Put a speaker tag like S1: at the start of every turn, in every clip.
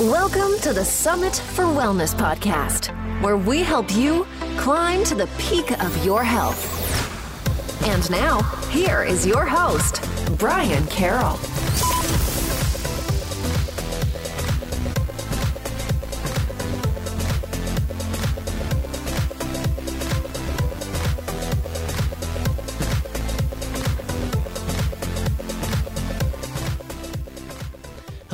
S1: Welcome to the Summit for Wellness podcast, where we help you climb to the peak of your health. And now, here is your host, Brian Carroll.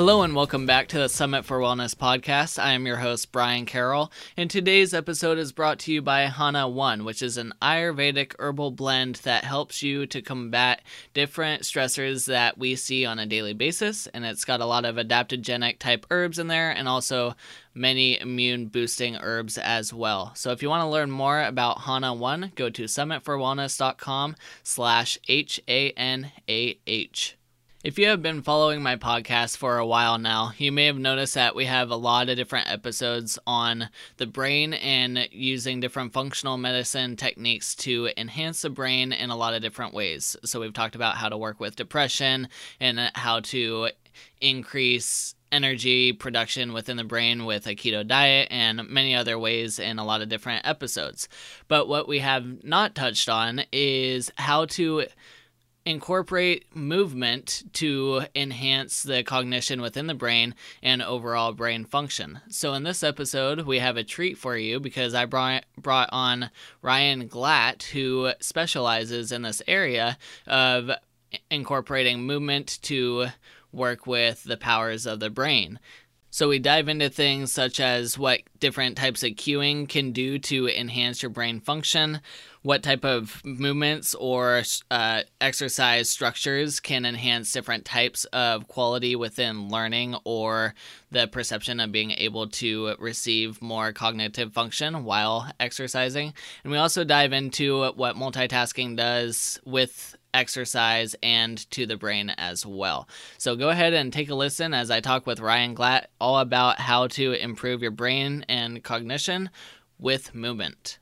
S2: Hello and welcome back to the Summit for Wellness podcast. I am your host, Brian Carroll, and today's episode is brought to you by Hanah One, which is an Ayurvedic herbal blend that helps you to combat different stressors that we see on a daily basis. And it's got a lot of adaptogenic type herbs in there and also many immune boosting herbs as well. So if you want to learn more about Hanah One, go to summitforwellness.com slash H-A-N-A-H. If you have been following my podcast for a while now, you may have noticed that we have a lot of different episodes on the brain and using different functional medicine techniques to enhance the brain in a lot of different ways. So, we've talked about how to work with depression and how to increase energy production within the brain with a keto diet and many other ways in a lot of different episodes. But what we have not touched on is how to incorporate movement to enhance the cognition within the brain and overall brain function. So, in this episode, we have a treat for you because I brought, brought on Ryan Glatt, who specializes in this area of incorporating movement to work with the powers of the brain. So we dive into things such as what different types of cueing can do to enhance your brain function, what type of movements or uh, exercise structures can enhance different types of quality within learning or the perception of being able to receive more cognitive function while exercising. And we also dive into what multitasking does with exercise and to the brain as well. So go ahead and take a listen as I talk with Ryan Glatt all about how to improve your brain and cognition with movement.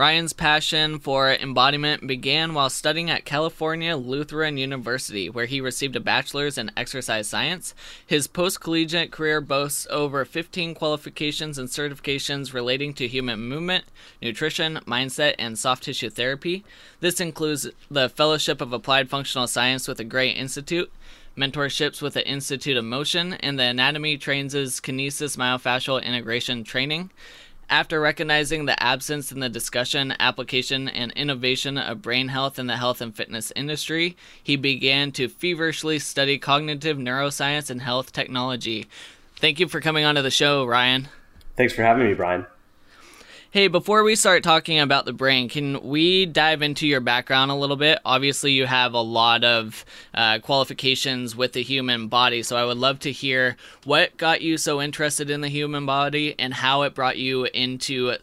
S2: Ryan's passion for embodiment began while studying at California Lutheran University, where he received a bachelor's in exercise science. His post collegiate career boasts over 15 qualifications and certifications relating to human movement, nutrition, mindset, and soft tissue therapy. This includes the Fellowship of Applied Functional Science with the Gray Institute, mentorships with the Institute of Motion, and the Anatomy Trains' Kinesis Myofascial Integration Training. After recognizing the absence in the discussion, application, and innovation of brain health in the health and fitness industry, he began to feverishly study cognitive neuroscience and health technology. Thank you for coming onto the show, Ryan.
S3: Thanks for having me, Brian.
S2: Hey, before we start talking about the brain, can we dive into your background a little bit? Obviously, you have a lot of uh, qualifications with the human body, so I would love to hear what got you so interested in the human body and how it brought you into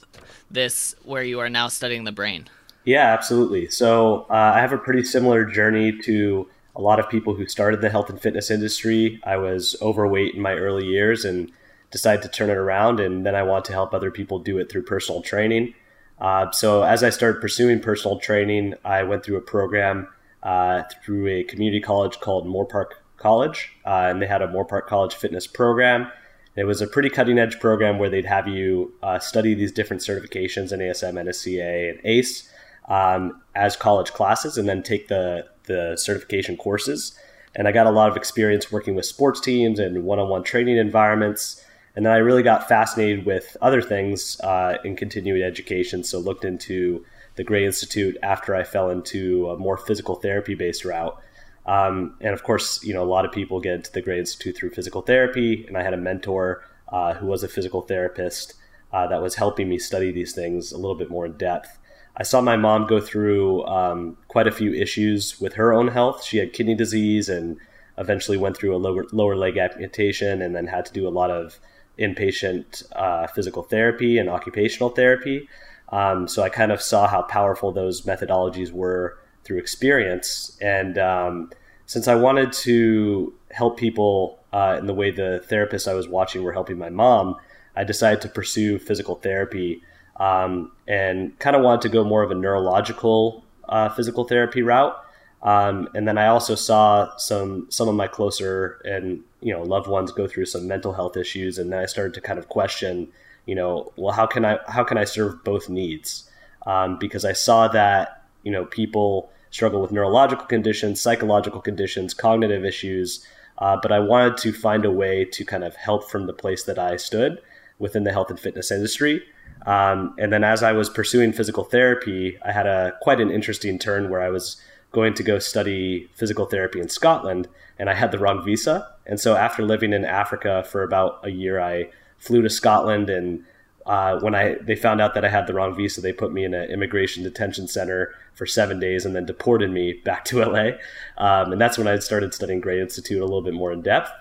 S2: this where you are now studying the brain.
S3: Yeah, absolutely. So, uh, I have a pretty similar journey to a lot of people who started the health and fitness industry. I was overweight in my early years and decided to turn it around, and then I want to help other people do it through personal training. Uh, so as I started pursuing personal training, I went through a program uh, through a community college called Moorpark College, uh, and they had a Moorpark College fitness program. It was a pretty cutting edge program where they'd have you uh, study these different certifications in ASM, NSCA, and ACE um, as college classes, and then take the the certification courses. And I got a lot of experience working with sports teams and one on one training environments. And then I really got fascinated with other things uh, in continuing education. So looked into the Gray Institute after I fell into a more physical therapy based route. Um, and of course, you know, a lot of people get into the Gray Institute through physical therapy. And I had a mentor uh, who was a physical therapist uh, that was helping me study these things a little bit more in depth. I saw my mom go through um, quite a few issues with her own health. She had kidney disease and eventually went through a lower, lower leg amputation and then had to do a lot of inpatient uh, physical therapy and occupational therapy. Um, so I kind of saw how powerful those methodologies were through experience. And um, since I wanted to help people uh, in the way the therapists I was watching were helping my mom, I decided to pursue physical therapy um, and kind of wanted to go more of a neurological uh, physical therapy route. Um, and then I also saw some some of my closer and you know loved ones go through some mental health issues, and then I started to kind of question, you know, well, how can I how can I serve both needs? Um, because I saw that you know people struggle with neurological conditions, psychological conditions, cognitive issues, uh, but I wanted to find a way to kind of help from the place that I stood within the health and fitness industry. Um, and then as I was pursuing physical therapy, I had a quite an interesting turn where I was going to go study physical therapy in Scotland, and I had the wrong visa. And so after living in Africa for about a year, I flew to Scotland and uh, when I they found out that I had the wrong visa, they put me in an immigration detention center for seven days and then deported me back to LA. Um, and that's when I started studying Gray Institute a little bit more in depth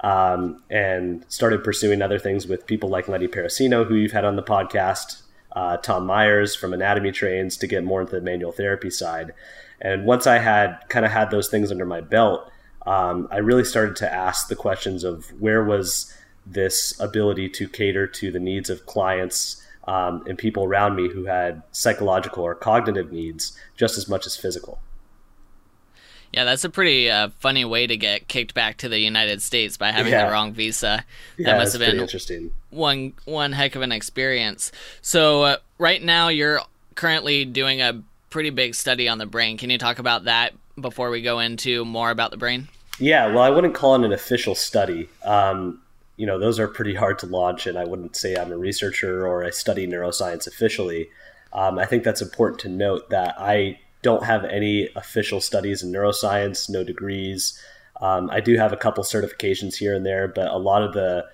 S3: um, and started pursuing other things with people like Lenny Parracino, who you've had on the podcast, uh, Tom Myers from Anatomy Trains to get more into the manual therapy side. And once I had kind of had those things under my belt, um, I really started to ask the questions of where was this ability to cater to the needs of clients um, and people around me who had psychological or cognitive needs just as much as physical.
S2: Yeah, that's a pretty uh, funny way to get kicked back to the United States by having
S3: Yeah.
S2: the wrong visa. That
S3: Yeah,
S2: must have been
S3: interesting.
S2: one one heck of an experience. So uh, right now you're currently doing a pretty big study on the brain. Can you talk about that before we go into more about the brain?
S3: Yeah, well, I wouldn't call it an official study. Um, you know, those are pretty hard to launch, and I wouldn't say I'm a researcher or I study neuroscience officially. Um, I think that's important to note that I don't have any official studies in neuroscience, no degrees. Um, I do have a couple certifications here and there, but a lot of the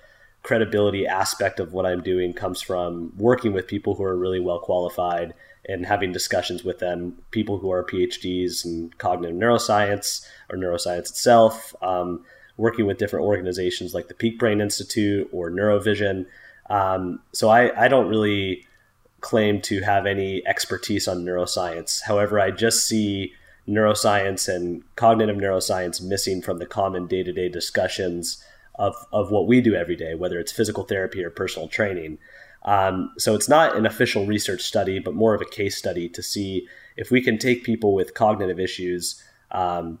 S3: credibility aspect of what I'm doing comes from working with people who are really well qualified and having discussions with them, people who are PhDs in cognitive neuroscience or neuroscience itself, um, working with different organizations like the Peak Brain Institute or Neurovision. Um, so I, I don't really claim to have any expertise on neuroscience. However, I just see neuroscience and cognitive neuroscience missing from the common day to day discussions of, of what we do every day, whether it's physical therapy or personal training. Um, so it's not an official research study, but more of a case study to see if we can take people with cognitive issues. Um,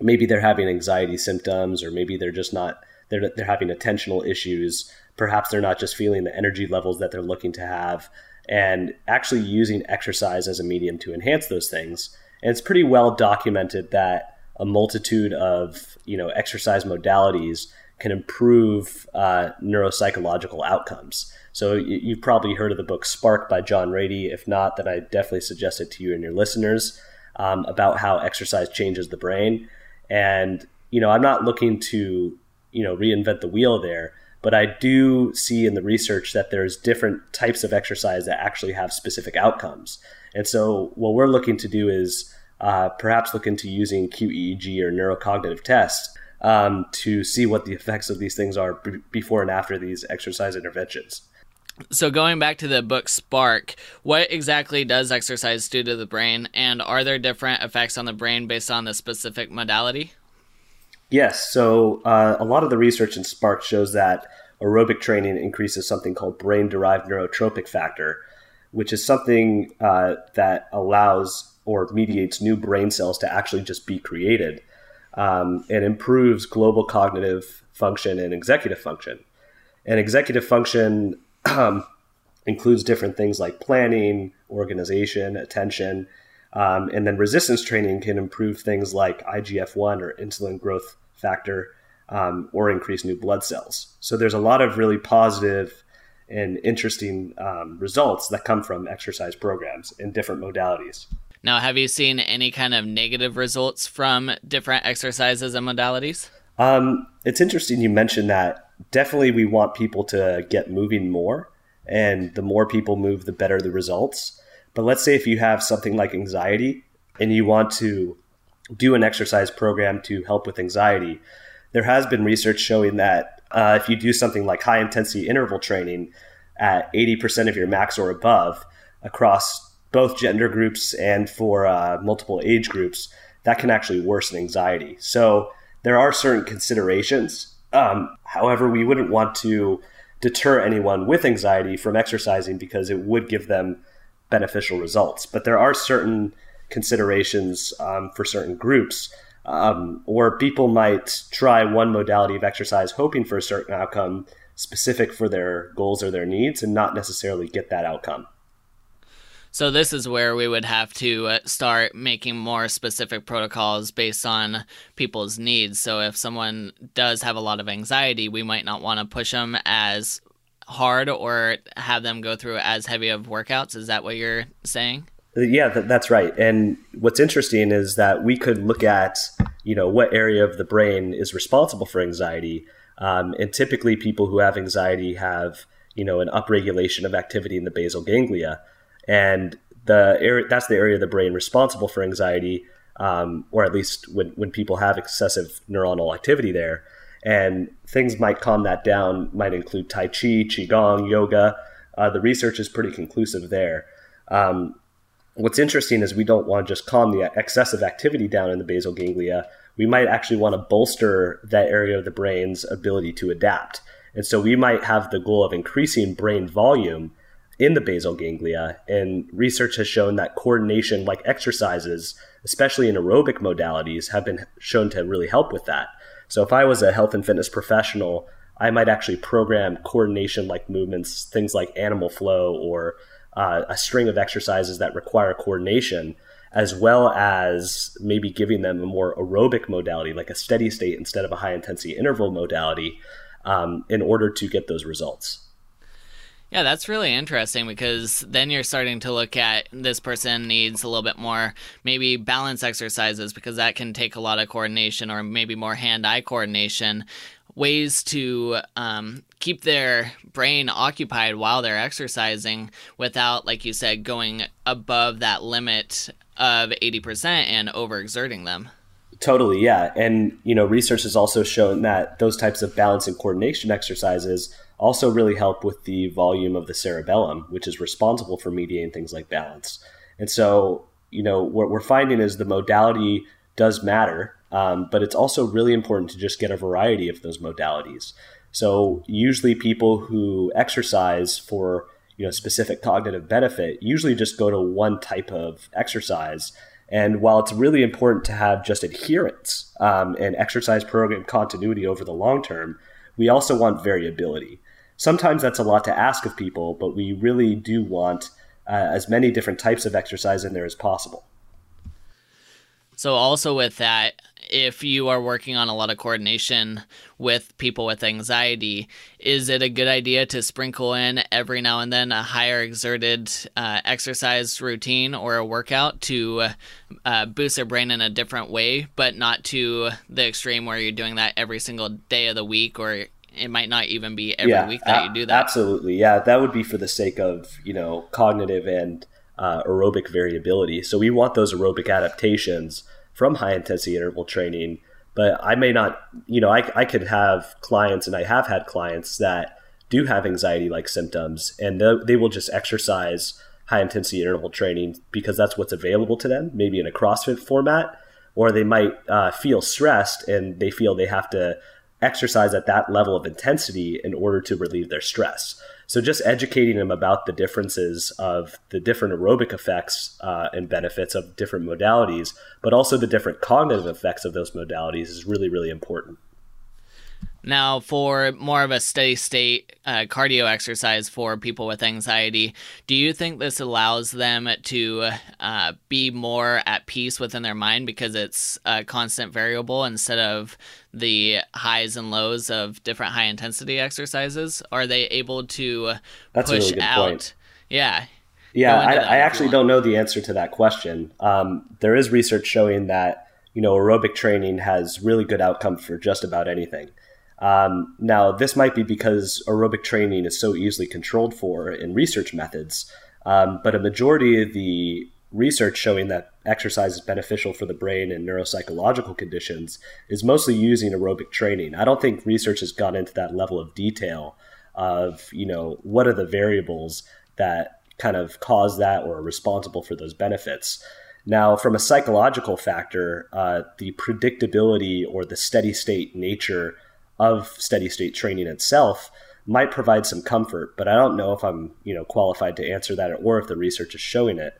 S3: maybe they're having anxiety symptoms, or maybe they're just not they're they're having attentional issues. Perhaps they're not just feeling the energy levels that they're looking to have, and actually using exercise as a medium to enhance those things. And it's pretty well documented that a multitude of you know exercise modalities can improve uh, neuropsychological outcomes. So you, you've probably heard of the book Spark by John Ratey. If not, then I definitely suggest it to you and your listeners um, about how exercise changes the brain. And you know, I'm not looking to you know reinvent the wheel there, but I do see in the research that there's different types of exercise that actually have specific outcomes. And so what we're looking to do is uh, perhaps look into using QEEG or neurocognitive tests um, to see what the effects of these things are b- before and after these exercise interventions.
S2: So going back to the book Spark, what exactly does exercise do to the brain and are there different effects on the brain based on the specific modality?
S3: Yes. So uh, a lot of the research in Spark shows that aerobic training increases something called brain derived neurotrophic factor, which is something uh, that allows or mediates new brain cells to actually just be created um, and improves global cognitive function and executive function. And executive function um, includes different things like planning, organization, attention. Um, and then resistance training can improve things like IGF 1 or insulin growth factor um, or increase new blood cells. So there's a lot of really positive and interesting um, results that come from exercise programs in different modalities.
S2: Now, have you seen any kind of negative results from different exercises and modalities?
S3: Um, it's interesting you mentioned that. Definitely, we want people to get moving more, and the more people move, the better the results. But let's say if you have something like anxiety and you want to do an exercise program to help with anxiety, there has been research showing that uh, if you do something like high intensity interval training at 80% of your max or above across both gender groups and for uh, multiple age groups, that can actually worsen anxiety. So there are certain considerations. Um, however, we wouldn't want to deter anyone with anxiety from exercising because it would give them beneficial results. But there are certain considerations um, for certain groups. Um, or people might try one modality of exercise hoping for a certain outcome specific for their goals or their needs and not necessarily get that outcome.
S2: So this is where we would have to uh, start making more specific protocols based on people's needs. So if someone does have a lot of anxiety, we might not want to push them as hard or have them go through as heavy of workouts. Is that what you're saying?
S3: Yeah, that's right. And what's interesting is that we could look at, you know, what area of the brain is responsible for anxiety. Um, and typically, people who have anxiety have, you know, an upregulation of activity in the basal ganglia and the area that's the area of the brain responsible for anxiety, um, or at least when when people have excessive neuronal activity there. And things might calm that down. Might include Tai Chi, Qigong, yoga. Uh, the research is pretty conclusive there. Um, what's interesting is we don't want to just calm the excessive activity down in the basal ganglia. We might actually want to bolster that area of the brain's ability to adapt. And so we might have the goal of increasing brain volume in the basal ganglia. And research has shown that coordination, like exercises, especially in aerobic modalities, have been shown to really help with that. So if I was a health and fitness professional, I might actually program coordination like movements, things like animal flow or uh, a string of exercises that require coordination, as well as maybe giving them a more aerobic modality, like a steady state instead of a high intensity interval modality, um, in order to get those results.
S2: Yeah, that's really interesting because then you're starting to look at this person needs a little bit more maybe balance exercises because that can take a lot of coordination or maybe more hand eye coordination. Ways to um, keep their brain occupied while they're exercising without, like you said, going above that limit of 80% and overexerting them.
S3: Totally, yeah. And, you know, research has also shown that those types of balance and coordination exercises also really help with the volume of the cerebellum, which is responsible for mediating things like balance. And so, you know, what we're finding is the modality does matter, um, but it's also really important to just get a variety of those modalities. So, usually, people who exercise for you know specific cognitive benefit usually just go to one type of exercise. And while it's really important to have just adherence um, and exercise program continuity over the long term, we also want variability sometimes that's a lot to ask of people, but we really do want uh, as many different types of exercise in there as possible.
S2: So, also with that, if you are working on a lot of coordination with people with anxiety, is it a good idea to sprinkle in every now and then a higher exerted uh, exercise routine or a workout to uh, boost their brain in a different way, but not to the extreme where you're doing that every single day of the week or it might not even be every yeah, week that a- you do that.
S3: Absolutely, yeah. That would be for the sake of you know cognitive and uh, aerobic variability. So we want those aerobic adaptations from high intensity interval training. But I may not, you know, I, I could have clients, and I have had clients that do have anxiety like symptoms, and they, they will just exercise high intensity interval training because that's what's available to them, maybe in a CrossFit format, or they might uh, feel stressed and they feel they have to exercise at that level of intensity in order to relieve their stress. So just educating them about the differences of the different aerobic effects uh, and benefits of different modalities, but also the different cognitive effects of those modalities is really, really important.
S2: Now, for more of a steady state uh, cardio exercise for people with anxiety, do you think this allows them to uh, be more at peace within their mind because it's a constant variable instead of the highs and lows of different high intensity exercises? Are they able to
S3: That's
S2: push
S3: really
S2: out?
S3: Point.
S2: Yeah.
S3: Yeah, I, I actually don't know the answer to that question. Um, there is research showing that you know aerobic training has really good outcome for just about anything. Um, now, this might be because aerobic training is so easily controlled for in research methods, um, but a majority of the research showing that exercise is beneficial for the brain and neuropsychological conditions is mostly using aerobic training. I don't think research has gone into that level of detail of, you know, what are the variables that kind of cause that or are responsible for those benefits. Now, from a psychological factor, uh, the predictability or the steady state nature of steady state training itself might provide some comfort, but I don't know if I'm, you know, qualified to answer that or if the research is showing it.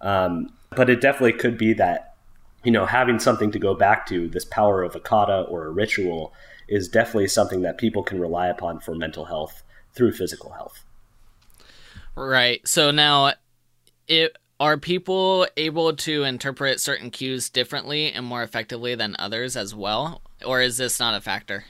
S3: Um, but it definitely could be that, you know, having something to go back to, this power of a kata or a ritual, is definitely something that people can rely upon for mental health through physical health.
S2: Right. So now, it are people able to interpret certain cues differently and more effectively than others as well, or is this not a factor?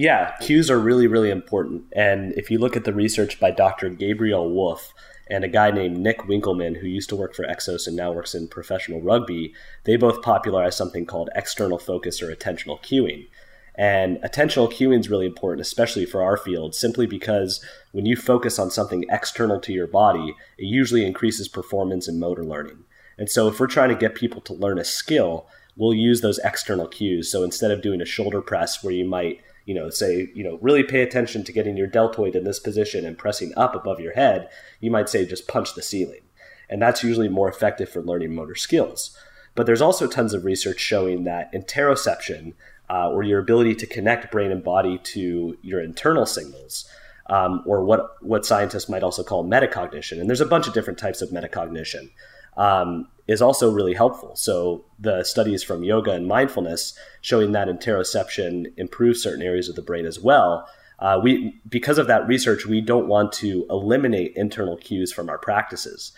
S3: Yeah, cues are really, really important. And if you look at the research by Dr. Gabriele Wulf and a guy named Nick Winkelman, who used to work for Exos and now works in professional rugby, they both popularized something called external focus or attentional cueing. And attentional cueing is really important, especially for our field, simply because when you focus on something external to your body, it usually increases performance and motor learning. And so, if we're trying to get people to learn a skill, we'll use those external cues. So, instead of doing a shoulder press where you might, you know, say, you know, really pay attention to getting your deltoid in this position and pressing up above your head, you might say just punch the ceiling. And that's usually more effective for learning motor skills. But there's also tons of research showing that interoception, uh, or your ability to connect brain and body to your internal signals, um, or what what scientists might also call metacognition. And there's a bunch of different types of metacognition. Um, is also really helpful. So the studies from yoga and mindfulness showing that interoception improves certain areas of the brain as well. Uh, we because of that research, we don't want to eliminate internal cues from our practices.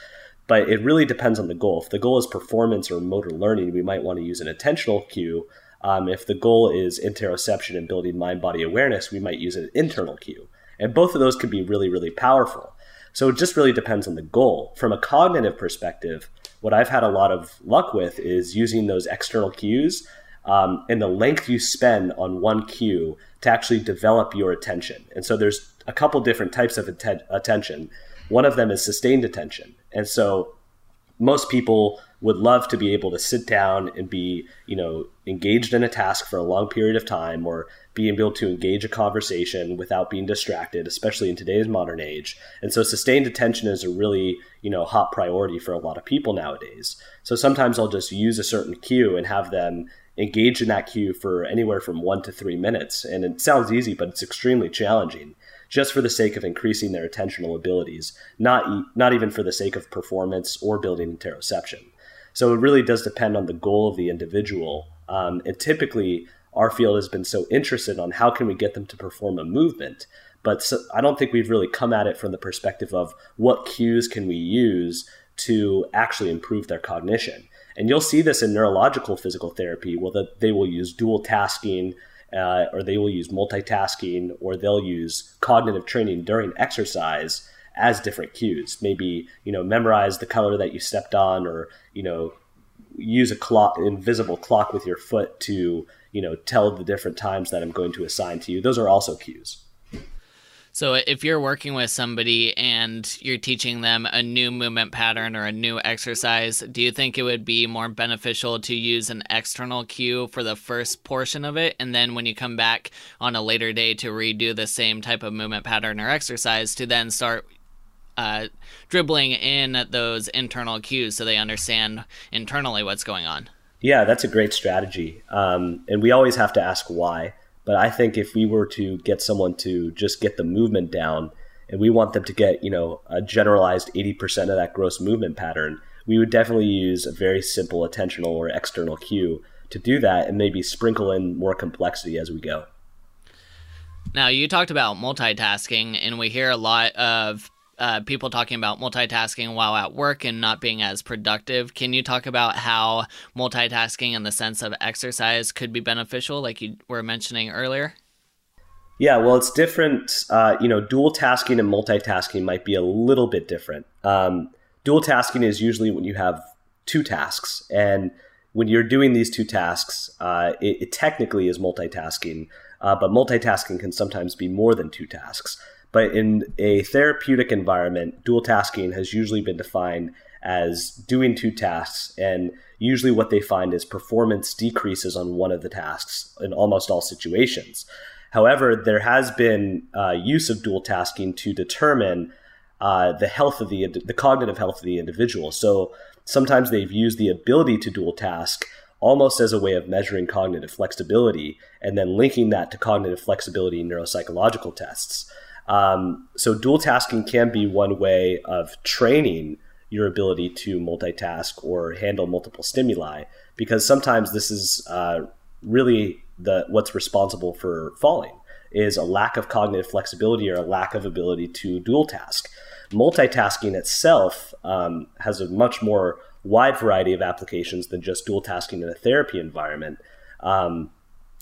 S3: But it really depends on the goal. If the goal is performance or motor learning, we might want to use an attentional cue um, if the goal is interoception and building mind body awareness, we might use an internal cue. And both of those can be really, really powerful. So it just really depends on the goal. From a cognitive perspective, what I've had a lot of luck with is using those external cues um, and the length you spend on one cue to actually develop your attention. And so there's a couple different types of atten- attention. One of them is sustained attention. And so most people would love to be able to sit down and be, you know, engaged in a task for a long period of time or being able to engage a conversation without being distracted, especially in today's modern age. And so sustained attention is a really, you know, hot priority for a lot of people nowadays. So sometimes I'll just use a certain cue and have them engage in that cue for anywhere from one to three minutes. And it sounds easy, but it's extremely challenging just for the sake of increasing their attentional abilities, not, not even for the sake of performance or building interoception. So it really does depend on the goal of the individual. Um, and typically, our field has been so interested on how can we get them to perform a movement. But so, I don't think we've really come at it from the perspective of what cues can we use to actually improve their cognition. And you'll see this in neurological physical therapy, where the, they will use dual tasking, uh, or they will use multitasking, or they'll use cognitive training during exercise as different cues. Maybe you know memorize the color that you stepped on, or you know use a clock, invisible clock with your foot to you know tell the different times that I'm going to assign to you. Those are also cues.
S2: So if you're working with somebody and you're teaching them a new movement pattern or a new exercise, do you think it would be more beneficial to use an external cue for the first portion of it and then when you come back on a later day to redo the same type of movement pattern or exercise to then start uh, dribbling in those internal cues so they understand internally what's going on.
S3: Yeah, that's a great strategy. Um, and we always have to ask why. But I think if we were to get someone to just get the movement down and we want them to get, you know, a generalized 80% of that gross movement pattern, we would definitely use a very simple attentional or external cue to do that and maybe sprinkle in more complexity as we go.
S2: Now, you talked about multitasking, and we hear a lot of uh, people talking about multitasking while at work and not being as productive. Can you talk about how multitasking in the sense of exercise could be beneficial, like you were mentioning earlier?
S3: Yeah, well, it's different. Uh, you know, dual tasking and multitasking might be a little bit different. Um, dual tasking is usually when you have two tasks, and when you're doing these two tasks, uh, it, it, technically is multitasking, uh, but multitasking can sometimes be more than two tasks. But in a therapeutic environment, dual tasking has usually been defined as doing two tasks. And usually, what they find is performance decreases on one of the tasks in almost all situations. However, there has been uh, use of dual tasking to determine uh, the health of the the cognitive health of the individual. So sometimes they've used the ability to dual task almost as a way of measuring cognitive flexibility and then linking that to cognitive flexibility in neuropsychological tests. Um, so dual tasking can be one way of training your ability to multitask or handle multiple stimuli because sometimes this is uh, really the what's responsible for falling is a lack of cognitive flexibility or a lack of ability to dual task. Multitasking itself um, has a much more wide variety of applications than just dual tasking in a therapy environment. Um,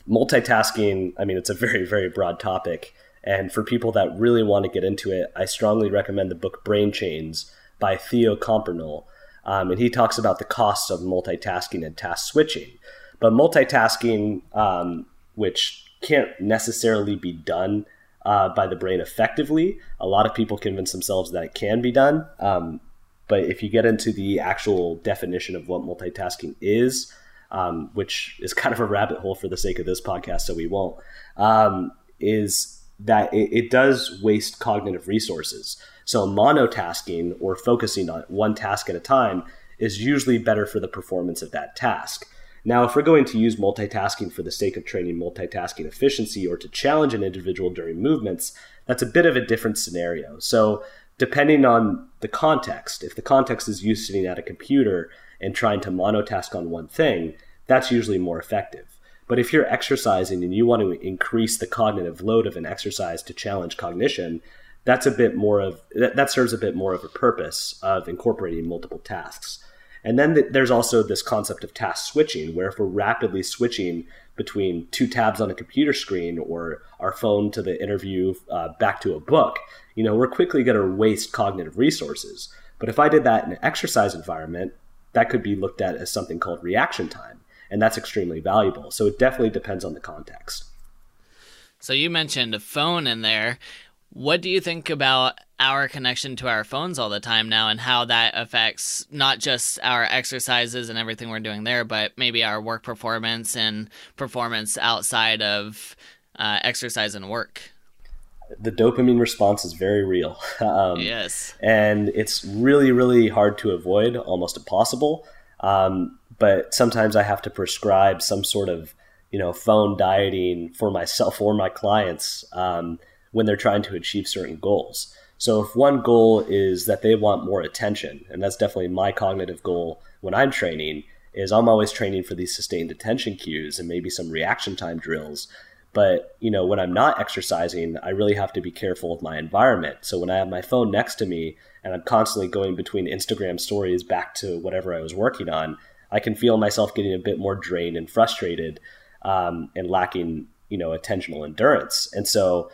S3: multitasking, I mean, it's a very, very broad topic. And for people that really want to get into it, I strongly recommend the book Brain Chains by Theo Compernolle. Um, and he talks about the costs of multitasking and task switching. But multitasking, um, which can't necessarily be done uh, by the brain effectively, a lot of people convince themselves that it can be done. Um, but if you get into the actual definition of what multitasking is, um, which is kind of a rabbit hole for the sake of this podcast, so we won't, um, is that it, it, does waste cognitive resources. So monotasking or focusing on one task at a time is usually better for the performance of that task. Now, if we're going to use multitasking for the sake of training multitasking efficiency or to challenge an individual during movements, that's a bit of a different scenario. So, depending on the context, if the context is you sitting at a computer and trying to monotask on one thing, that's usually more effective. But if you're exercising and you want to increase the cognitive load of an exercise to challenge cognition, that's a bit more of that, that serves a bit more of a purpose of incorporating multiple tasks. And then th- there's also this concept of task switching, where if we're rapidly switching between two tabs on a computer screen or our phone to the interview uh, back to a book, you know, we're quickly going to waste cognitive resources. But if I did that in an exercise environment, that could be looked at as something called reaction time. And that's extremely valuable. So it definitely depends on the context.
S2: So you mentioned a phone in there. What do you think about our connection to our phones all the time now and how that affects not just our exercises and everything we're doing there, but maybe our work performance and performance outside of uh, exercise and work?
S3: The dopamine response is very real.
S2: Um, yes.
S3: And it's really, really hard to avoid, almost impossible. Um, but sometimes I have to prescribe some sort of, you know, phone dieting for myself or my clients. Um, when they're trying to achieve certain goals. So if one goal is that they want more attention, and that's definitely my cognitive goal when I'm training, is I'm always training for these sustained attention cues and maybe some reaction time drills. But you know, when I'm not exercising, I really have to be careful of my environment. So when I have my phone next to me and I'm constantly going between Instagram stories back to whatever I was working on, I can feel myself getting a bit more drained and frustrated um, and lacking, you know, attentional endurance. And so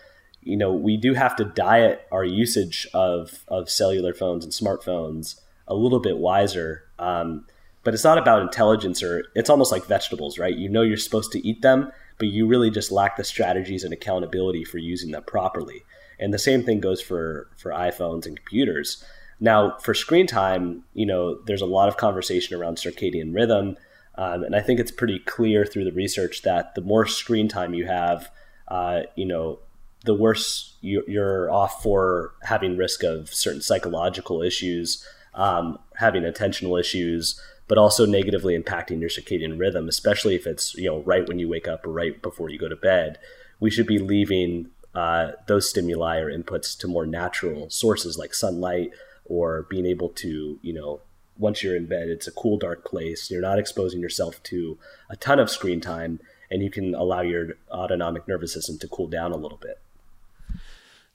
S3: you know, we do have to diet our usage of, of cellular phones and smartphones a little bit wiser. Um, but it's not about intelligence or it's almost like vegetables, right? You know you're supposed to eat them, but you really just lack the strategies and accountability for using them properly. And the same thing goes for, for iPhones and computers. Now, for screen time, you know, there's a lot of conversation around circadian rhythm. Um, and I think it's pretty clear through the research that the more screen time you have, uh, you know, the worse you're off for having risk of certain psychological issues, um, having attentional issues, but also negatively impacting your circadian rhythm, especially if it's you know right when you wake up or right before you go to bed. We should be leaving uh, those stimuli or inputs to more natural sources like sunlight or being able to you know once you're in bed, it's a cool, dark place. You're not exposing yourself to a ton of screen time, and you can allow your autonomic nervous system to cool down a little bit.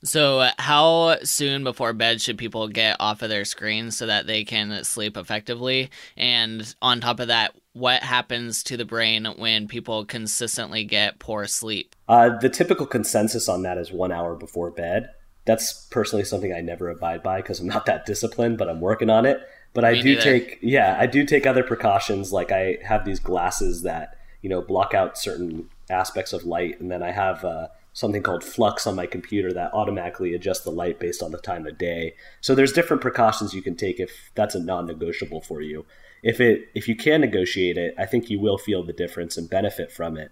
S2: So, how soon before bed should people get off of their screens so that they can sleep effectively? And on top of that, what happens to the brain when people consistently get poor sleep?
S3: Uh, the typical consensus on that is one hour before bed. That's personally something I never abide by because I'm not that disciplined, but I'm working on it. But I do neither. take, yeah, I do take other precautions. Like I have these glasses that you know block out certain aspects of light, and then I have. Uh, something called f.lux on my computer that automatically adjusts the light based on the time of day. So there's different precautions you can take if that's a non-negotiable for you. If it if you can negotiate it, I think you will feel the difference and benefit from it.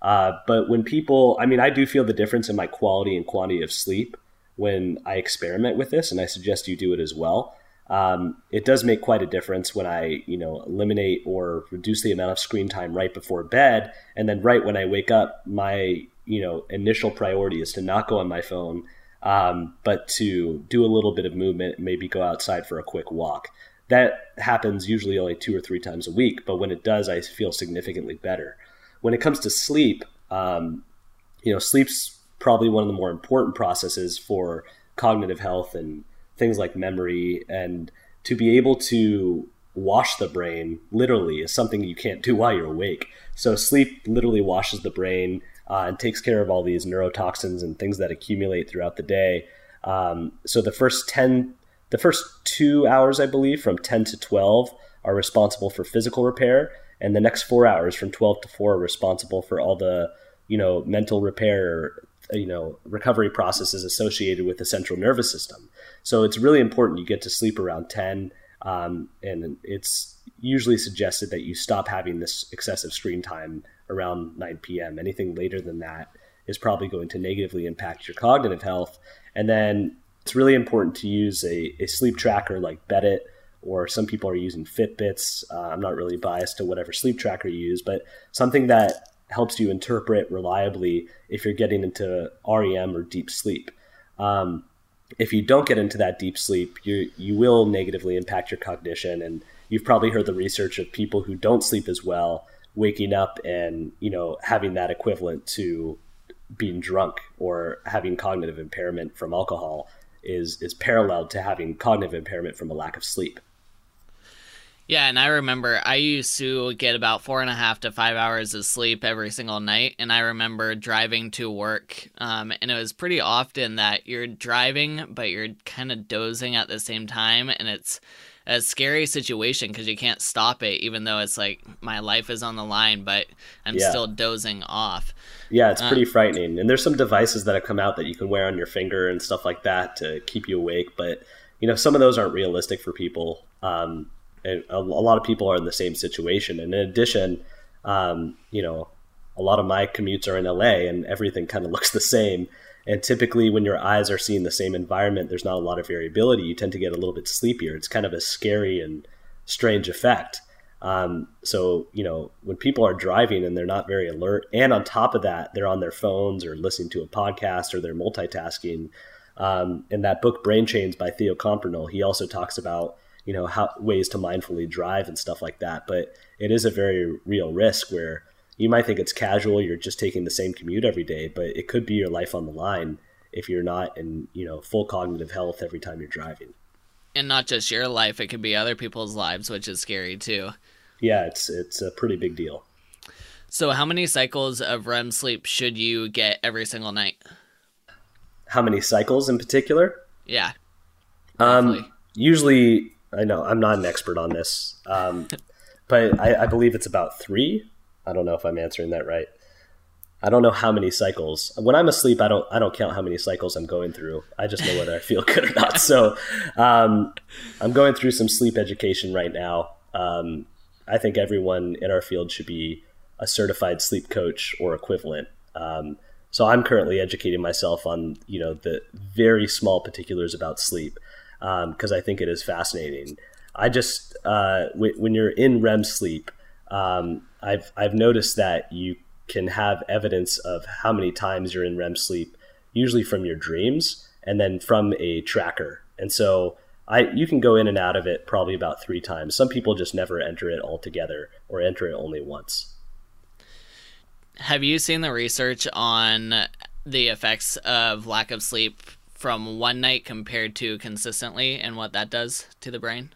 S3: Uh, but when people, I mean, I do feel the difference in my quality and quantity of sleep when I experiment with this, and I suggest you do it as well. Um, it does make quite a difference when I, you know, eliminate or reduce the amount of screen time right before bed, and then right when I wake up, my you know initial priority is to not go on my phone um, but to do a little bit of movement, maybe go outside for a quick walk. That happens usually only two or three times a week, but when it does, I feel significantly better. When it comes to sleep, um, you know, sleep's probably one of the more important processes for cognitive health and things like memory. And to be able to wash the brain literally is something you can't do while you're awake. So sleep literally washes the brain uh, and takes care of all these neurotoxins and things that accumulate throughout the day. Um, so the first 10, the first two hours, I believe, from 10 to 12 are responsible for physical repair. And the next four hours from 12 to 4 are responsible for all the, you know, mental repair, you know, recovery processes associated with the central nervous system. So it's really important you get to sleep around 10. Um, and it's usually suggested that you stop having this excessive screen time around 9 p.m. Anything later than that is probably going to negatively impact your cognitive health. And then it's really important to use a, a sleep tracker like Beddit, or some people are using Fitbits. Uh, I'm not really biased to whatever sleep tracker you use, but something that helps you interpret reliably if you're getting into REM or deep sleep. Um, if you don't get into that deep sleep, you you will negatively impact your cognition. And you've probably heard the research of people who don't sleep as well waking up and you know having that equivalent to being drunk or having cognitive impairment from alcohol is is paralleled to having cognitive impairment from a lack of sleep.
S2: Yeah, and I remember I used to get about four and a half to five hours of sleep every single night. And I remember driving to work, um, and it was pretty often that you're driving, but you're kind of dozing at the same time. And it's a scary situation because you can't stop it, even though it's like my life is on the line, but I'm yeah. still dozing off.
S3: Yeah, it's pretty um, frightening. And there's some devices that have come out that you can wear on your finger and stuff like that to keep you awake. But, you know, some of those aren't realistic for people. Um, a, a, lot of people are in the same situation. And in addition, um, you know, a lot of my commutes are in LA and everything kind of looks the same. And typically, when your eyes are seeing the same environment, there's not a lot of variability. You tend to get a little bit sleepier. It's kind of a scary and strange effect. Um, so, you know, when people are driving and they're not very alert, and on top of that, they're on their phones or listening to a podcast or they're multitasking. Um, in that book, Brain Chains by Theo Compernolle, he also talks about you know how ways to mindfully drive and stuff like that. But it is a very real risk where you might think it's casual you're just taking the same commute every day but it could be your life on the line if you're not in you know full cognitive health every time you're driving.
S2: And not just your life it could be other people's lives which is scary too.
S3: Yeah it's it's a pretty big deal.
S2: So how many cycles of REM sleep should you get every single night?
S3: How many cycles in particular?
S2: Yeah.
S3: Um usually I know I'm not an expert on this, um, but I, I, believe it's about three. I don't know if I'm answering that right. I don't know how many cycles. When I'm asleep, I don't I don't count how many cycles I'm going through. I just know whether I feel good or not. So um, I'm going through some sleep education right now. Um, I think everyone in our field should be a certified sleep coach or equivalent. Um, so I'm currently educating myself on you know the very small particulars about sleep because um, I think it is fascinating. I just uh, w- when you're in REM sleep, um, I've I've noticed that you can have evidence of how many times you're in REM sleep, usually from your dreams and then from a tracker. And so I you can go in and out of it probably about three times. Some people just never enter it altogether or enter it only once.
S2: Have you seen the research on the effects of lack of sleep from one night compared to consistently and what that does to the brain?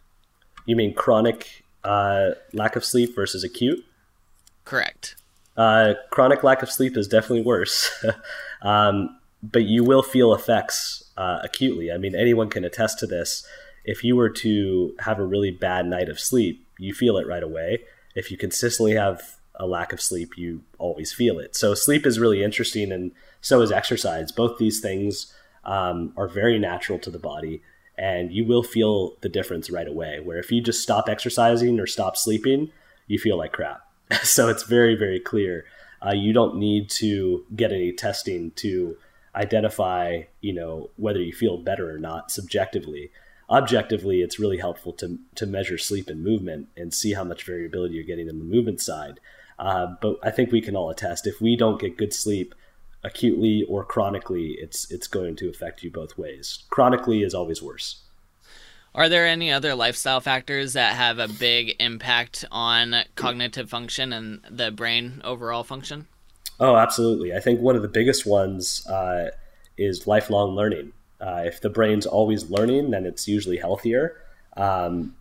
S3: You mean chronic uh, lack of sleep versus acute?
S2: Correct.
S3: Uh, chronic lack of sleep is definitely worse, um, but you will feel effects uh, acutely. I mean, anyone can attest to this. If you were to have a really bad night of sleep, you feel it right away. If you consistently have a lack of sleep, you always feel it. So, sleep is really interesting, and so is exercise. Both these things um, are very natural to the body and you will feel the difference right away. Where if you just stop exercising or stop sleeping, you feel like crap. so it's very, very clear. Uh, you don't need to get any testing to identify, you know, whether you feel better or not subjectively. Objectively, it's really helpful to to measure sleep and movement and see how much variability you're getting in the movement side. Uh, but I think we can all attest if we don't get good sleep acutely or chronically, it's it's going to affect you both ways. Chronically is always worse.
S2: Are there any other lifestyle factors that have a big impact on cognitive function and the brain overall function?
S3: Oh, absolutely. I think one of the biggest ones uh, is lifelong learning. Uh, if the brain's always learning, then it's usually healthier. Um,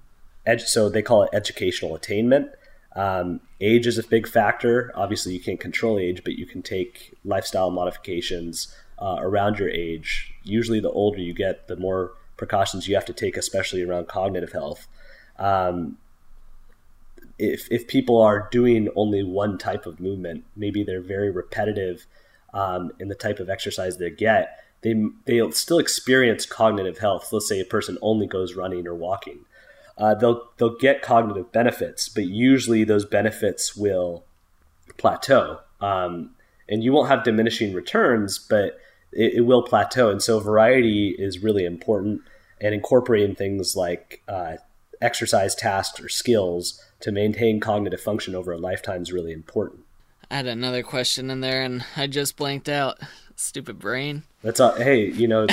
S3: ed- so they call it educational attainment. Um, age is a big factor. Obviously, you can't control age, but you can take lifestyle modifications uh, around your age. Usually, the older you get, the more precautions you have to take, especially around cognitive health. Um, if, if people are doing only one type of movement, maybe they're very repetitive um, in the type of exercise they get, they, they'll still experience cognitive health. Let's say a person only goes running or walking uh, they'll they'll get cognitive benefits, but usually those benefits will plateau, um, and you won't have diminishing returns, but it, it, will plateau. And so variety is really important, and incorporating things like uh, exercise tasks or skills to maintain cognitive function over a lifetime is really important.
S2: I had another question in there, and I just blanked out. Stupid brain.
S3: That's all. Hey, you know,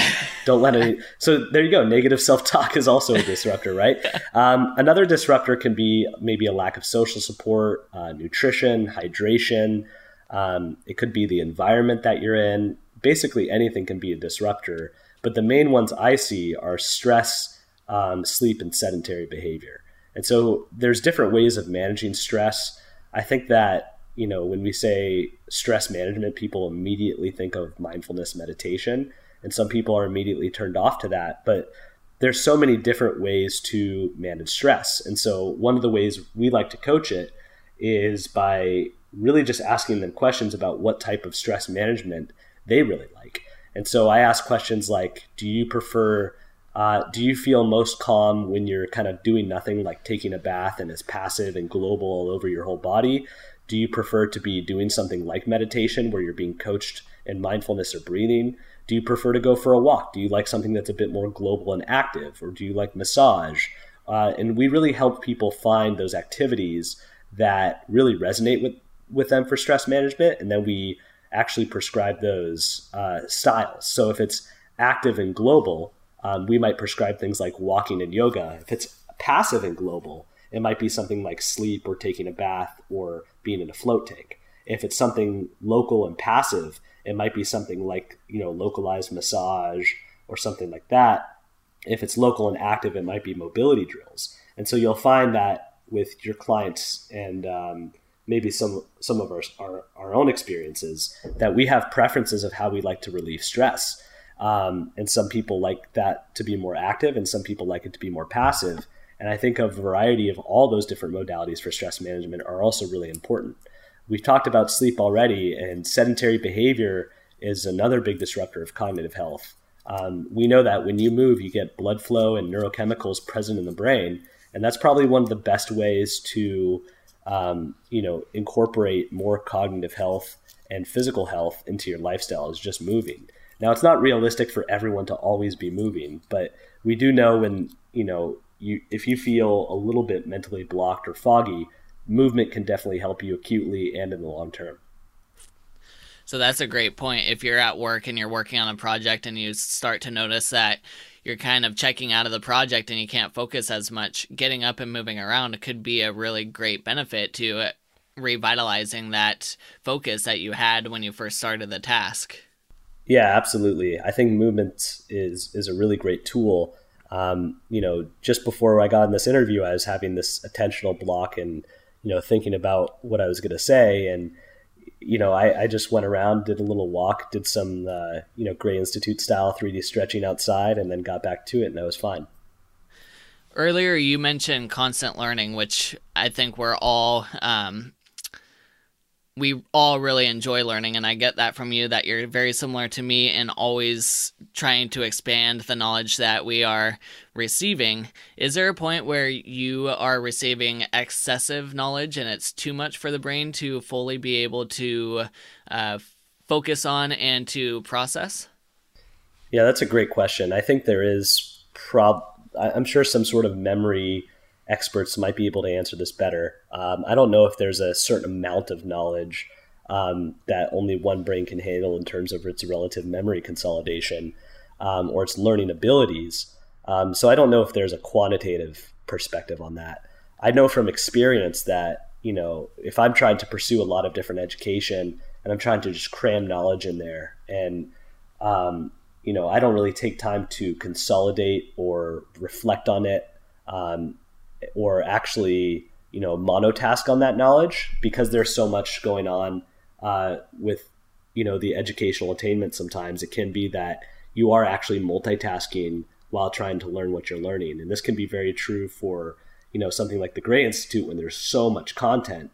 S3: don't let it. So there you go. Negative self talk is also a disruptor, right? Um, another disruptor can be maybe a lack of social support, uh, nutrition, hydration. Um, it could be the environment that you're in. Basically, anything can be a disruptor. But the main ones I see are stress, um, sleep, and sedentary behavior. And so there's different ways of managing stress. I think that you know, when we say stress management, people immediately think of mindfulness meditation, and some people are immediately turned off to that. But there's so many different ways to manage stress. And so one of the ways we like to coach it is by really just asking them questions about what type of stress management they really like. And so I ask questions like, do you prefer uh, do you feel most calm when you're kind of doing nothing, like taking a bath and it's passive and global all over your whole body? Do you prefer to be doing something like meditation where you're being coached in mindfulness or breathing? Do you prefer to go for a walk? Do you like something that's a bit more global and active? Or do you like massage? Uh, and we really help people find those activities that really resonate with, with them for stress management. And then we actually prescribe those uh, styles. So if it's active and global, um, we might prescribe things like walking and yoga. If it's passive and global, it might be something like sleep or taking a bath or being in a float tank. If it's something local and passive, it might be something like, you know, localized massage or something like that. If it's local and active, it might be mobility drills. And so you'll find that with your clients and um, maybe some some of our, our, our own experiences that we have preferences of how we like to relieve stress. Um, and some people like that to be more active, and some people like it to be more passive. And I think a variety of all those different modalities for stress management are also really important. We've talked about sleep already, and sedentary behavior is another big disruptor of cognitive health. Um, we know that when you move, you get blood flow and neurochemicals present in the brain, and that's probably one of the best ways to, um, you know, incorporate more cognitive health and physical health into your lifestyle is just moving. Now, it's not realistic for everyone to always be moving, but we do know when you know you if you feel a little bit mentally blocked or foggy, movement can definitely help you acutely and in the long term.
S2: So that's a great point. If you're at work and you're working on a project and you start to notice that you're kind of checking out of the project and you can't focus as much, getting up and moving around could be a really great benefit to uh, revitalizing that focus that you had when you first started the task.
S3: Yeah, absolutely. I think movement is is a really great tool um, you know, just before I got in this interview, I was having this attentional block and, you know, thinking about what I was going to say. And, you know, I, I, just went around, did a little walk, did some, uh, you know, Gray Institute style 3D stretching outside, and then got back to it, and I was fine.
S2: Earlier, you mentioned constant learning, which I think we're all um, we all really enjoy learning and i get that from you that you're very similar to me and always trying to expand the knowledge that we are receiving. Is there a point where you are receiving excessive knowledge and it's too much for the brain to fully be able to uh, focus on and to process?
S3: Yeah that's a great question. I think there is prob i'm sure some sort of memory experts might be able to answer this better. Um, I don't know if there's a certain amount of knowledge um, that only one brain can handle in terms of its relative memory consolidation um, or its learning abilities. Um, so I don't know if there's a quantitative perspective on that. I know from experience that you know if I'm trying to pursue a lot of different education and I'm trying to just cram knowledge in there and um, you know I don't really take time to consolidate or reflect on it um, or actually you know monotask on that knowledge because there's so much going on uh, with you know the educational attainment sometimes it can be that you are actually multitasking while trying to learn what you're learning. And this can be very true for you know something like the gray institute when there's so much content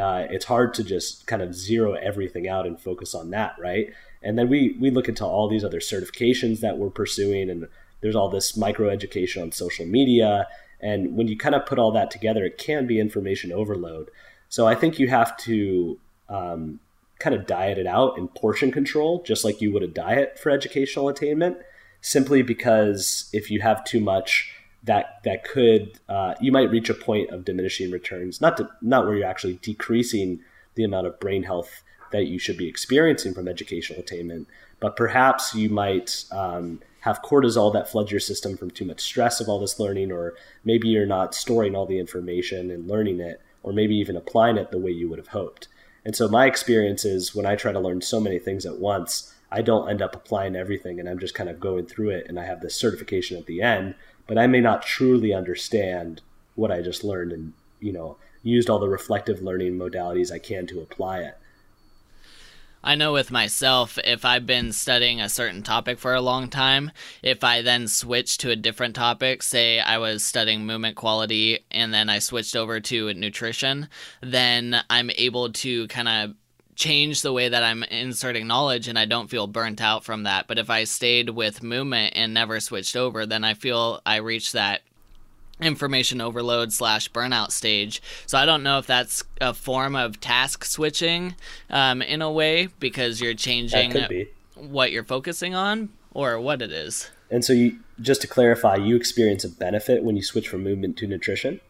S3: uh, it's hard to just kind of zero everything out and focus on that right? And then we we look into all these other certifications that we're pursuing and there's all this micro education on social media and when you kind of put all that together it can be information overload so i think you have to um, kind of diet it out and portion control, just like you would a diet for educational attainment, simply because if you have too much, that that could uh, you might reach a point of diminishing returns. Not to, not where you're actually decreasing the amount of brain health that you should be experiencing from educational attainment, but perhaps you might um, have cortisol that floods your system from too much stress of all this learning, or maybe you're not storing all the information and learning it, or maybe even applying it the way you would have hoped. And so my experience is when I try to learn so many things at once, I don't end up applying everything and I'm just kind of going through it and I have this certification at the end, but I may not truly understand what I just learned and, you know, used all the reflective learning modalities I can to apply it.
S2: I know with myself, if I've been studying a certain topic for a long time, if I then switch to a different topic, say I was studying movement quality and then I switched over to nutrition, then I'm able to kind of change the way that I'm inserting knowledge and I don't feel burnt out from that. But if I stayed with movement and never switched over, then I feel I reach that information overload slash burnout stage. So I don't know if that's a form of task switching um, in a way because you're changing what you're focusing on or what it is.
S3: And so you just to clarify, you experience a benefit when you switch from movement to nutrition?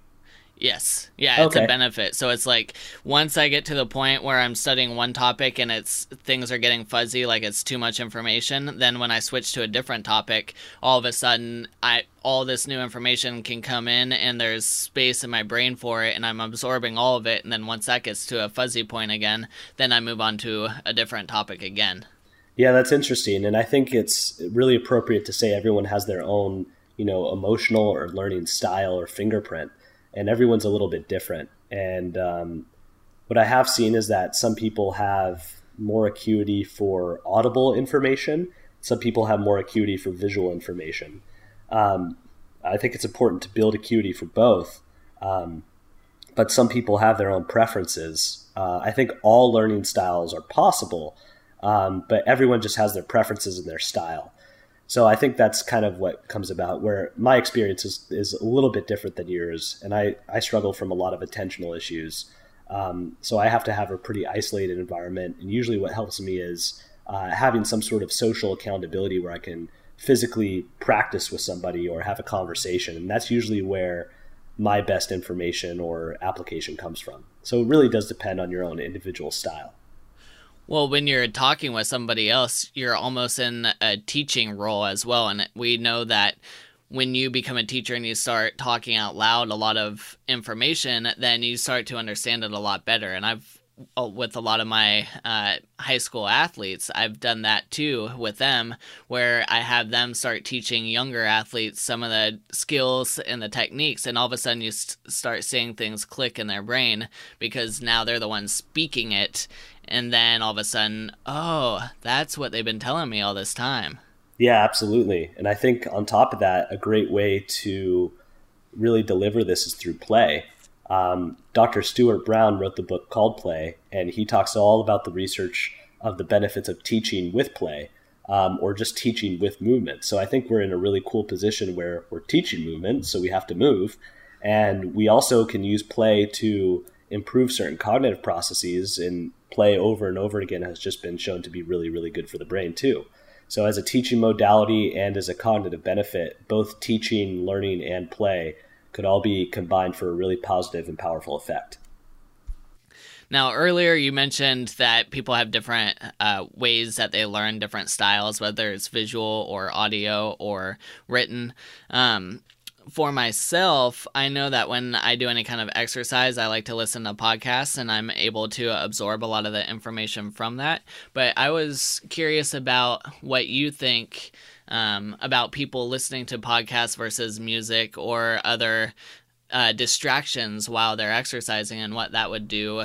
S2: Yes. Yeah, it's okay. a benefit. So it's like once I get to the point where I'm studying one topic and it's things are getting fuzzy, like it's too much information, then when I switch to a different topic, all of a sudden I all this new information can come in and there's space in my brain for it and I'm absorbing all of it and then once that gets to a fuzzy point again, then I move on to a different topic again.
S3: Yeah, that's interesting and I think it's really appropriate to say everyone has their own, you know, emotional or learning style or fingerprint and everyone's a little bit different. And um, what I have seen is that some people have more acuity for audible information. Some people have more acuity for visual information. Um, I think it's important to build acuity for both. Um, but some people have their own preferences. Uh, I think all learning styles are possible, um, but everyone just has their preferences and their style. So I think that's kind of what comes about where my experience is, is a little bit different than yours. And I, I struggle from a lot of attentional issues. Um, so I have to have a pretty isolated environment. And usually what helps me is uh, having some sort of social accountability where I can physically practice with somebody or have a conversation. And that's usually where my best information or application comes from. So it really does depend on your own individual style.
S2: Well, when you're talking with somebody else, you're almost in a teaching role as well. And we know that when you become a teacher and you start talking out loud a lot of information, then you start to understand it a lot better. And I've with a lot of my uh, high school athletes, I've done that too with them, where I have them start teaching younger athletes some of the skills and the techniques, and all of a sudden you st- start seeing things click in their brain because now they're the ones speaking it, and then all of a sudden, oh, that's what they've been telling me all this time.
S3: Yeah, absolutely. And I think on top of that, a great way to really deliver this is through play. Um, Dr. Stuart Brown wrote the book called Play, and he talks all about the research of the benefits of teaching with play um, or just teaching with movement. So I think we're in a really cool position where we're teaching movement, so we have to move. And we also can use play to improve certain cognitive processes and play over and over again has just been shown to be really, really good for the brain too. So, as a teaching modality and as a cognitive benefit, both teaching, learning, and play could all be combined for a really positive and powerful effect.
S2: Now, earlier you mentioned that people have different uh, ways that they learn different styles, whether it's visual or audio or written. Um, for myself, I know that when I do any kind of exercise, I like to listen to podcasts and I'm able to absorb a lot of the information from that. But I was curious about what you think um, about people listening to podcasts versus music or other uh, distractions while they're exercising and what that would do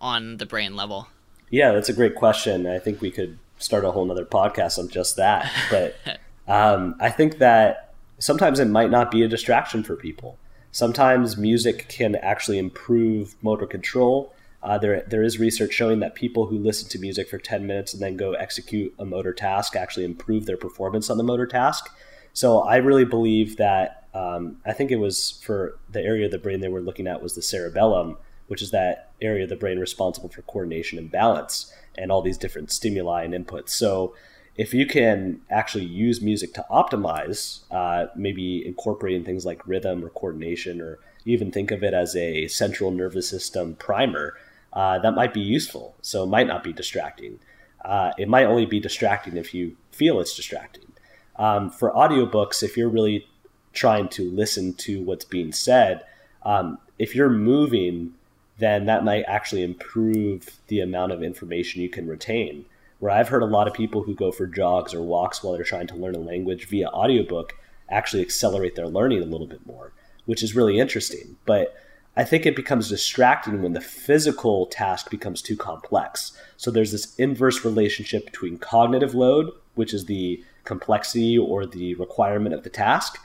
S2: on the brain level.
S3: Yeah, that's a great question. I think we could start a whole nother podcast on just that. But um, I think that sometimes it might not be a distraction for people. Sometimes music can actually improve motor control. Uh, there, there is research showing that people who listen to music for 10 minutes and then go execute a motor task actually improve their performance on the motor task. So I really believe that um, I think it was for the area of the brain they were looking at was the cerebellum, which is that area of the brain responsible for coordination and balance and all these different stimuli and inputs. So if you can actually use music to optimize, uh, maybe incorporating things like rhythm or coordination, or even think of it as a central nervous system primer, uh, that might be useful. So it might not be distracting. Uh, it might only be distracting if you feel it's distracting. Um, for audiobooks, if you're really trying to listen to what's being said, um, if you're moving, then that might actually improve the amount of information you can retain where I've heard a lot of people who go for jogs or walks while they're trying to learn a language via audiobook actually accelerate their learning a little bit more, which is really interesting. But I think it becomes distracting when the physical task becomes too complex. So there's this inverse relationship between cognitive load, which is the complexity or the requirement of the task,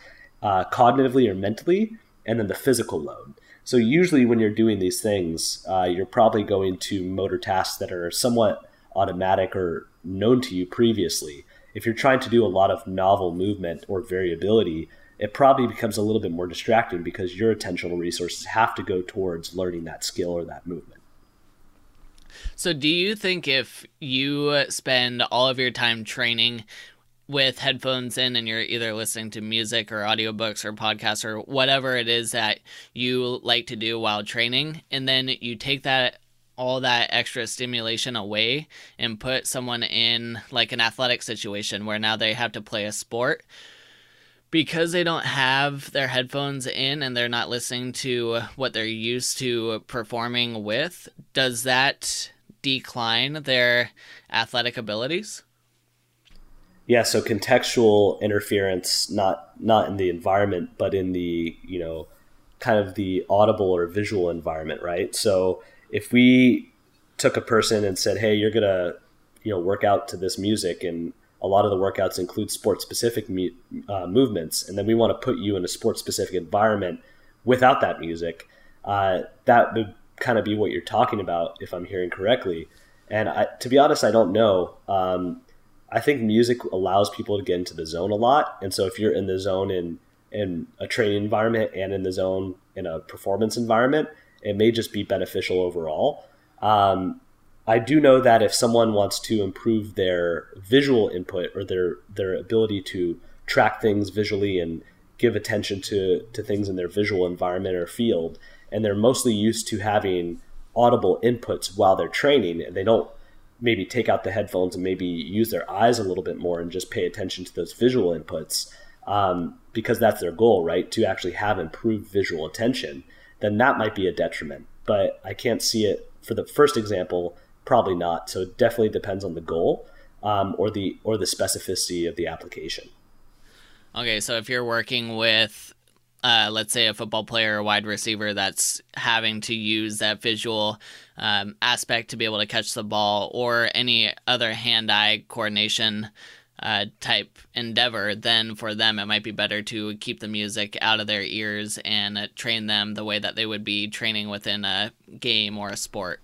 S3: uh, cognitively or mentally, and then the physical load. So usually when you're doing these things, uh, you're probably going to motor tasks that are somewhat automatic or known to you previously. If you're trying to do a lot of novel movement or variability, it probably becomes a little bit more distracting because your attentional resources have to go towards learning that skill or that movement.
S2: So, do you think if you spend all of your time training with headphones in and you're either listening to music or audiobooks or podcasts or whatever it is that you like to do while training, and then you take that all that extra stimulation away and put someone in like an athletic situation where now they have to play a sport because they don't have their headphones in and they're not listening to what they're used to performing with does that decline their athletic abilities?
S3: Yeah so contextual interference not not in the environment but in the you know kind of the audible or visual environment right? So if we took a person and said, "Hey, you're gonna, you know, work out to this music," and a lot of the workouts include sport specific uh, movements, and then we want to put you in a sport specific environment without that music, uh, that would kind of be what you're talking about, if I'm hearing correctly. And I, to be honest, I don't know. Um, I think music allows people to get into the zone a lot, and so if you're in the zone in in a training environment and in the zone in a performance environment, it may just be beneficial overall. Um, I do know that if someone wants to improve their visual input or their their ability to track things visually and give attention to to things in their visual environment or field, and they're mostly used to having audible inputs while they're training, and they don't maybe take out the headphones and maybe use their eyes a little bit more and just pay attention to those visual inputs um, because that's their goal, right? To actually have improved visual attention then that might be a detriment. But I can't see it for the first example, probably not. So it definitely depends on the goal um, or the or the specificity of the application.
S2: Okay, so if you're working with uh, let's say a football player or wide receiver that's having to use that visual um, aspect to be able to catch the ball or any other hand-eye coordination uh, type endeavor, then for them it might be better to keep the music out of their ears and uh, train them the way that they would be training within a game or a sport.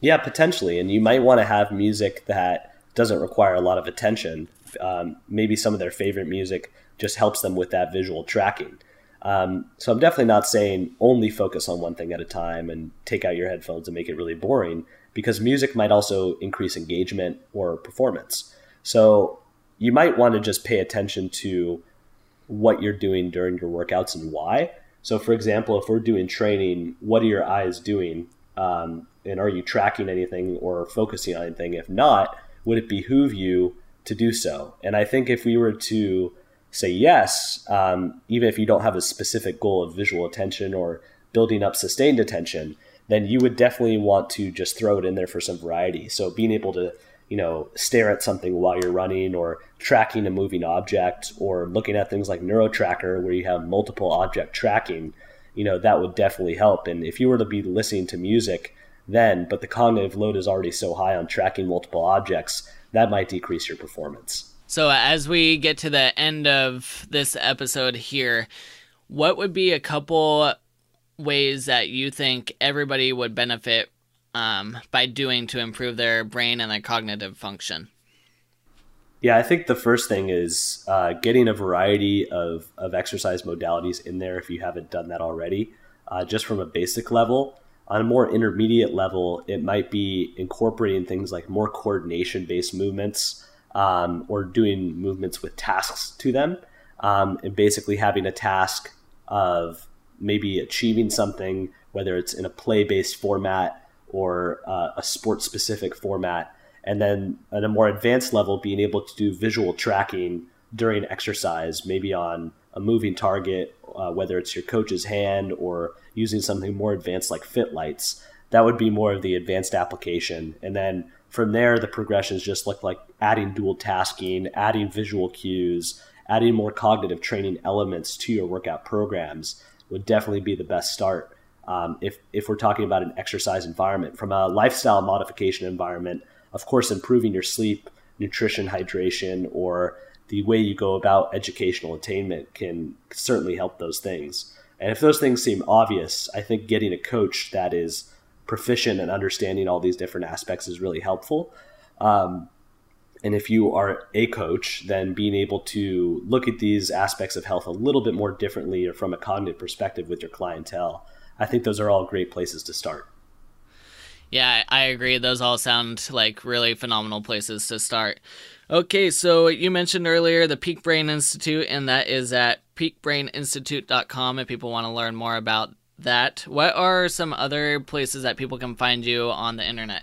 S3: Yeah, potentially. And you might want to have music that doesn't require a lot of attention. Um, maybe some of their favorite music just helps them with that visual tracking. Um, so I'm definitely not saying only focus on one thing at a time and take out your headphones and make it really boring because music might also increase engagement or performance. So you might want to just pay attention to what you're doing during your workouts and why. So, for example, if we're doing training, what are your eyes doing? Um, and are you tracking anything or focusing on anything? If not, would it behoove you to do so? And I think if we were to say yes, um, even if you don't have a specific goal of visual attention or building up sustained attention, then you would definitely want to just throw it in there for some variety. So being able to, you know, stare at something while you're running or tracking a moving object or looking at things like NeuroTracker where you have multiple object tracking, you know, that would definitely help. And if you were to be listening to music then, but the cognitive load is already so high on tracking multiple objects, that might decrease your performance.
S2: So, as we get to the end of this episode here, what would be a couple ways that you think everybody would benefit um, by doing to improve their brain and their cognitive function?
S3: Yeah, I think the first thing is uh, getting a variety of, of exercise modalities in there if you haven't done that already, uh, just from a basic level. On a more intermediate level, it might be incorporating things like more coordination based movements um, or doing movements with tasks to them, um, and basically having a task of maybe achieving something, whether it's in a play based format or uh, a sport specific format. And then at a more advanced level, being able to do visual tracking during exercise, maybe on a moving target, uh, whether it's your coach's hand or using something more advanced like FitLights. That would be more of the advanced application. And then from there, the progressions just look like adding dual tasking, adding visual cues, adding more cognitive training elements to your workout programs would definitely be the best start. Um, if, if we're talking about an exercise environment, from a lifestyle modification environment, of course, improving your sleep, nutrition, hydration, or the way you go about educational attainment can certainly help those things. And if those things seem obvious, I think getting a coach that is proficient and understanding all these different aspects is really helpful. Um, and if you are a coach, then being able to look at these aspects of health a little bit more differently or from a cognitive perspective with your clientele, I think those are all great places to start.
S2: Yeah, I agree. Those all sound like really phenomenal places to start. Okay, so you mentioned earlier the Peak Brain Institute, and that is at peakbraininstitute.com if people want to learn more about that, what are some other places that people can find you on the internet?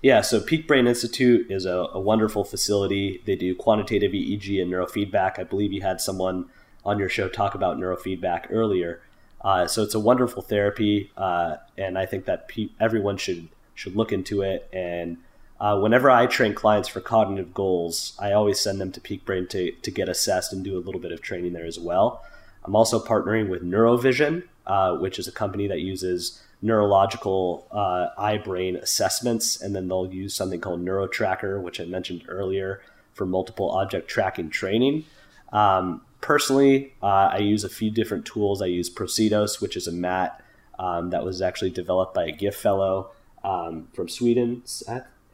S3: Yeah, so Peak Brain Institute is a, a, wonderful facility. They do quantitative EEG and neurofeedback. I believe you had someone on your show talk about neurofeedback earlier. Uh, so it's a wonderful therapy, uh, and I think that pe- everyone should should look into it. And uh, whenever I train clients for cognitive goals, I always send them to Peak Brain to to get assessed and do a little bit of training there as well. I'm also partnering with Neurovision, uh, which is a company that uses neurological uh, eye brain assessments. And then they'll use something called NeuroTracker, which I mentioned earlier, for multiple object tracking training. Um, personally, uh, I use a few different tools. I use Procedos, which is a mat um, that was actually developed by a gift fellow um, from Sweden.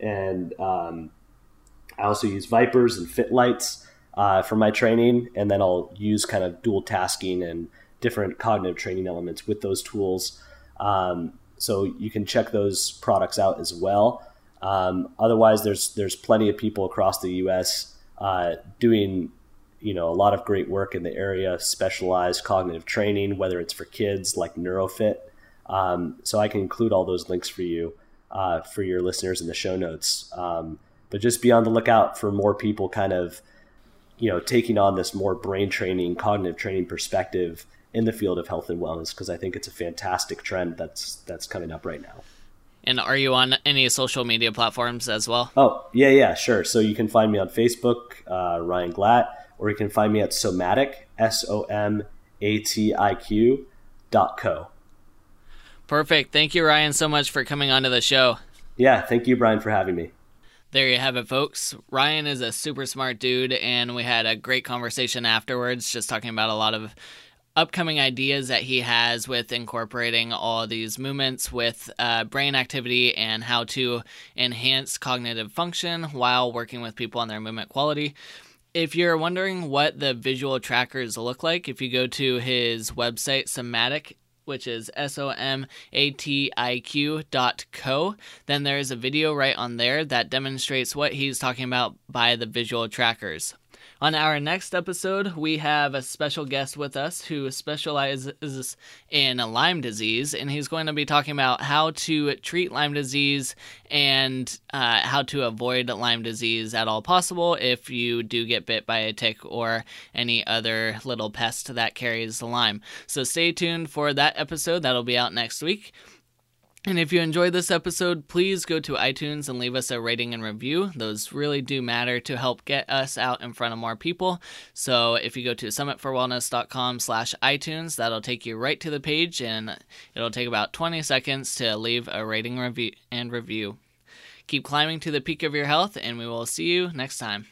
S3: And um, I also use Vipers and FitLights uh, for my training. And then I'll use kind of dual tasking and different cognitive training elements with those tools. Um, so you can check those products out as well. Um, otherwise, there's there's plenty of people across the U.S. Uh, doing you know a lot of great work in the area specialized cognitive training, whether it's for kids like NeuroFit. Um, so I can include all those links for you uh, for your listeners in the show notes. Um, but just be on the lookout for more people kind of you know taking on this more brain training, cognitive training perspective in the field of health and wellness because I think it's a fantastic trend that's that's coming up right now.
S2: And are you on any social media platforms as well?
S3: Oh yeah, yeah, sure. So you can find me on Facebook, uh, Ryan Glatt, or you can find me at Somatiq S O M A T I Q dot co.
S2: Perfect. Thank you, Ryan, so much for coming onto the show.
S3: Yeah, thank you, Brian, for having me.
S2: There you have it, folks. Ryan is a super smart dude, and we had a great conversation afterwards, just talking about a lot of upcoming ideas that he has with incorporating all these movements with uh, brain activity and how to enhance cognitive function while working with people on their movement quality. If you're wondering what the visual trackers look like, if you go to his website, Somatiq, which is S O M A T I Q dot co, then there's a video right on there that demonstrates what he's talking about by the visual trackers. On our next episode, we have a special guest with us who specializes in Lyme disease, and he's going to be talking about how to treat Lyme disease and uh, how to avoid Lyme disease at all possible if you do get bit by a tick or any other little pest that carries the Lyme. So stay tuned for that episode. That'll be out next week. And if you enjoyed this episode, please go to iTunes and leave us a rating and review. Those really do matter to help get us out in front of more people. So if you go to summitforwellness.com slash iTunes, that'll take you right to the page and it'll take about 20 seconds to leave a rating review and review. Keep climbing to the peak of your health and we will see you next time.